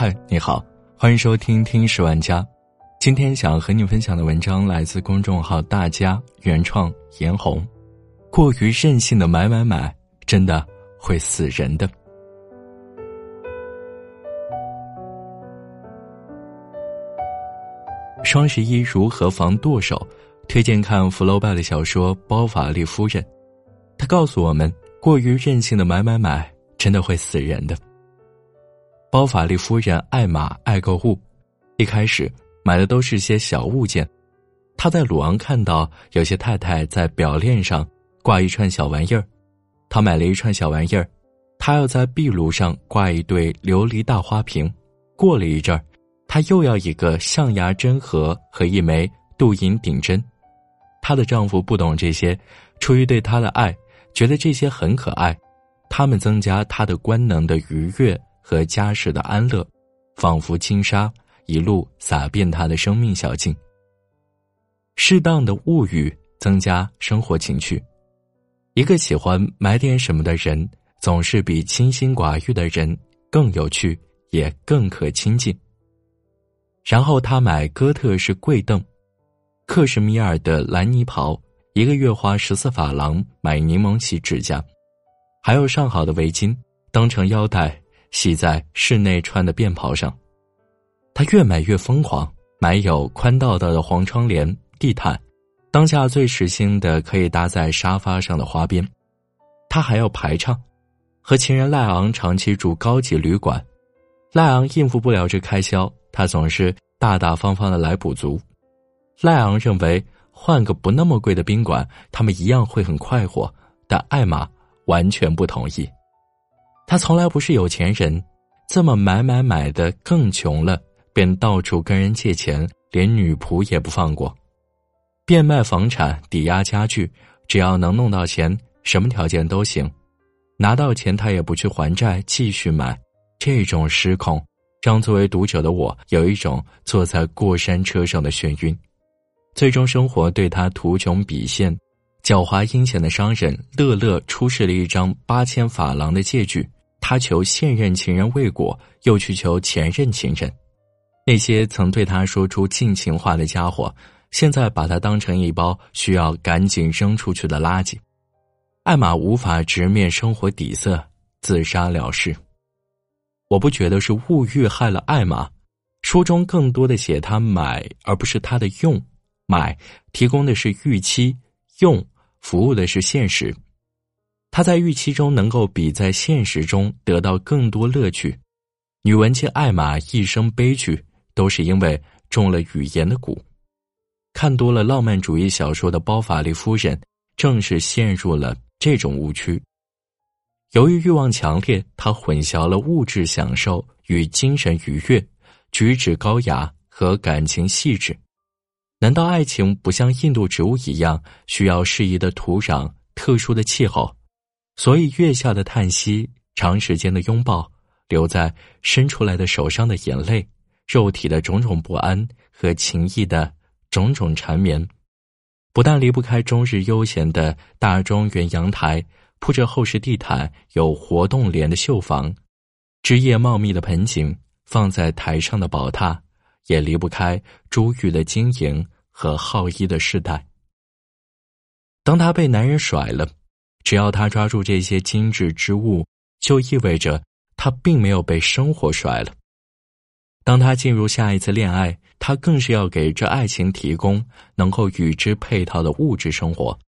嗨，你好，欢迎收听听十万家。今天想和你分享的文章来自公众号大家原创，颜红。过于任性的买买买，真的会死人的。双十一如何防剁手？推荐看福楼拜的小说《包法利夫人》，他告诉我们，过于任性的买买买，真的会死人的。包法利夫人爱马爱购物，一开始买的都是些小物件。她在鲁昂看到有些太太在表链上挂一串小玩意儿，她买了一串小玩意儿。她要在壁炉上挂一对琉璃大花瓶。过了一阵儿，她又要一个象牙针盒和一枚镀银顶针。她的丈夫不懂这些，出于对她的爱，觉得这些很可爱，他们增加她的官能的愉悦。和家世的安乐，仿佛轻纱一路洒遍他的生命小径。适当的物欲增加生活情趣，一个喜欢买点什么的人，总是比清心寡欲的人更有趣，也更可亲近。然后他买哥特式贵凳，克什米尔的蓝呢袍，一个月花十四法郎买柠檬洗指甲，还有上好的围巾当成腰带。系在室内穿的便袍上，他越买越疯狂，买有宽道道的黄窗帘、地毯，当下最时兴的可以搭在沙发上的花边。他还要排唱，和情人赖昂长期住高级旅馆，赖昂应付不了这开销，他总是大大方方的来补足。赖昂认为换个不那么贵的宾馆，他们一样会很快活，但艾玛完全不同意。他从来不是有钱人，这么买买买的更穷了，便到处跟人借钱，连女仆也不放过，变卖房产抵押家具，只要能弄到钱，什么条件都行。拿到钱他也不去还债，继续买。这种失控，让作为读者的我有一种坐在过山车上的眩晕。最终生活对他图穷匕现，狡猾阴险的商人乐乐出示了一张八千法郎的借据。他求现任情人未果，又去求前任情人。那些曾对他说出尽情话的家伙，现在把他当成一包需要赶紧扔出去的垃圾。艾玛无法直面生活底色，自杀了事。我不觉得是物欲害了艾玛，书中更多的写他买，而不是他的用。买提供的是预期，用服务的是现实。他在预期中能够比在现实中得到更多乐趣。女文青艾玛一生悲剧，都是因为中了语言的蛊。看多了浪漫主义小说的包法利夫人，正是陷入了这种误区。由于欲望强烈，她混淆了物质享受与精神愉悦、举止高雅和感情细致。难道爱情不像印度植物一样，需要适宜的土壤、特殊的气候？所以，月下的叹息，长时间的拥抱，留在伸出来的手上的眼泪，肉体的种种不安和情意的种种缠绵，不但离不开终日悠闲的大庄园阳台，铺着厚实地毯、有活动帘的绣房，枝叶茂密的盆景放在台上的宝榻，也离不开珠玉的晶莹和好衣的饰带。当他被男人甩了。只要他抓住这些精致之物，就意味着他并没有被生活甩了。当他进入下一次恋爱，他更是要给这爱情提供能够与之配套的物质生活。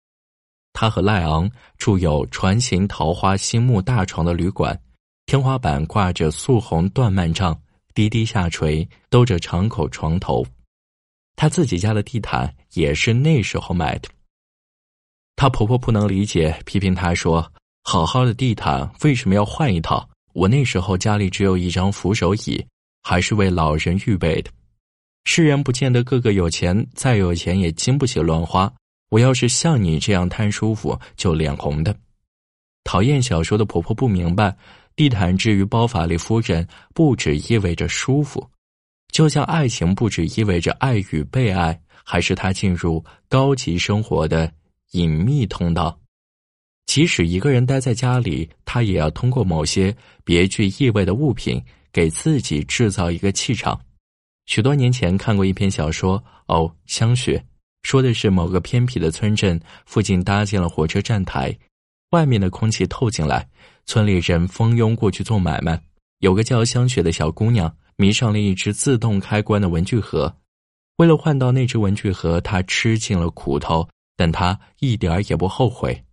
他和赖昂住有船形桃花心木大床的旅馆，天花板挂着素红缎幔帐，低低下垂，兜着敞口床头。他自己家的地毯也是那时候买的。她婆婆不能理解，批评她说：“好好的地毯为什么要换一套？我那时候家里只有一张扶手椅，还是为老人预备的。世人不见得个个有钱，再有钱也经不起乱花。我要是像你这样贪舒服，就脸红的。”讨厌小说的婆婆不明白，地毯至于包法利夫人，不只意味着舒服，就像爱情不只意味着爱与被爱，还是她进入高级生活的。隐秘通道，即使一个人待在家里，他也要通过某些别具意味的物品给自己制造一个气场。许多年前看过一篇小说，哦，香雪，说的是某个偏僻的村镇附近搭建了火车站台，外面的空气透进来，村里人蜂拥过去做买卖。有个叫香雪的小姑娘迷上了一只自动开关的文具盒，为了换到那只文具盒，她吃尽了苦头，但他一点儿也不后悔。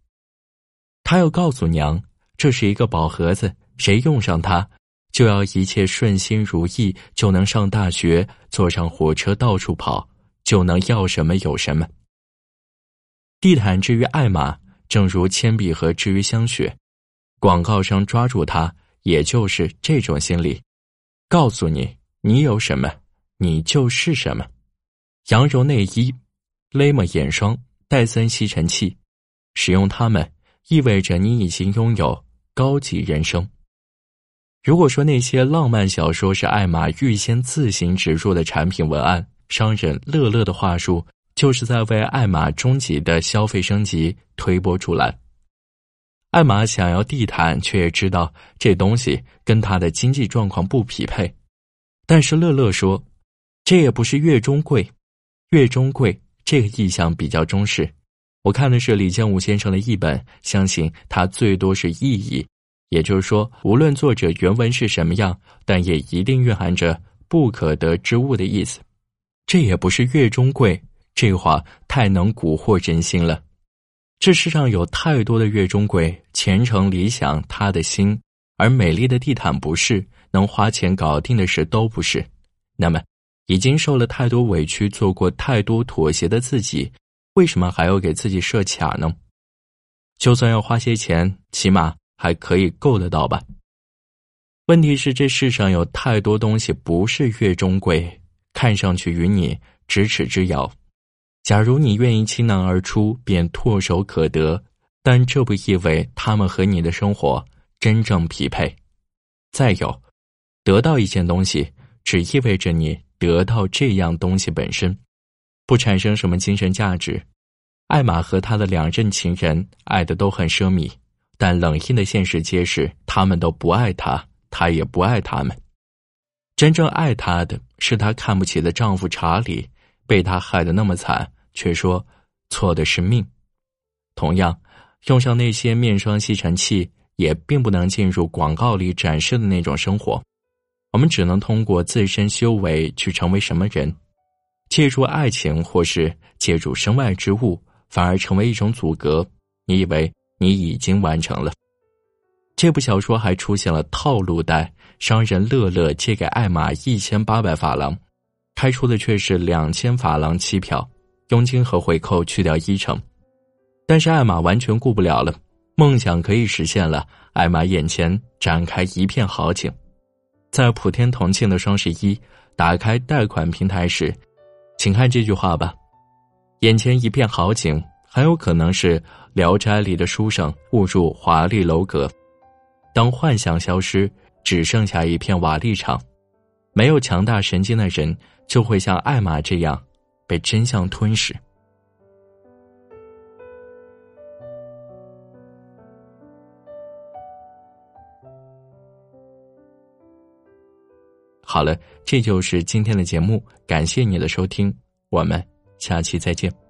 他要告诉娘，这是一个宝盒子，谁用上它，就要一切顺心如意，就能上大学，坐上火车到处跑，就能要什么有什么。地毯之于艾玛，正如铅笔盒之于香雪，广告商抓住它。也就是这种心理，告诉你你有什么，你就是什么。羊绒内衣、勒莫眼霜、戴森吸尘器，使用它们意味着你已经拥有高级人生。如果说那些浪漫小说是艾玛预先自行植入的产品文案，商人乐乐的话术就是在为艾玛终极的消费升级推波助澜。艾玛想要地毯，却也知道这东西跟他的经济状况不匹配。但是乐乐说，这也不是月中贵，月中贵这个意象比较中式。我看的是李建武先生的译本，相信他最多是意译，也就是说，无论作者原文是什么样，但也一定蕴含着不可得之物的意思。这也不是月中贵，这话太能蛊惑人心了。这世上有太多的月中贵，前程理想他的心，而美丽的地毯不是能花钱搞定的事都不是。那么，已经受了太多委屈、做过太多妥协的自己，为什么还要给自己设卡呢？就算要花些钱，起码还可以够得到吧？问题是，这世上有太多东西不是月中贵，看上去与你咫尺之遥。假如你愿意倾囊而出，便唾手可得，但这不意味他们和你的生活真正匹配。再有，得到一件东西，只意味着你得到这样东西本身，不产生什么精神价值。艾玛和他的两任情人爱的都很奢靡，但冷硬的现实揭示，他们都不爱他，他也不爱他们。真正爱他的是他看不起的丈夫查理，被他害得那么惨。却说错的是命。同样，用上那些面霜、吸尘器，也并不能进入广告里展示的那种生活。我们只能通过自身修为去成为什么人。借助爱情或是借助身外之物，反而成为一种阻隔。你以为你已经完成了？这部小说还出现了套路贷，商人乐乐借给艾玛一千八百法郎，开出的却是两千法郎期票。佣金和回扣去掉一成，但是艾玛完全顾不了了。梦想可以实现了，艾玛眼前展开一片好景。在普天同庆的双十一，打开贷款平台时，请看这句话吧：眼前一片好景，很有可能是《聊斋》里的书生误入华丽楼阁。当幻想消失，只剩下一片瓦砾场，没有强大神经的人，就会像艾玛这样。被真相吞噬。好了，这就是今天的节目，感谢你的收听，我们下期再见。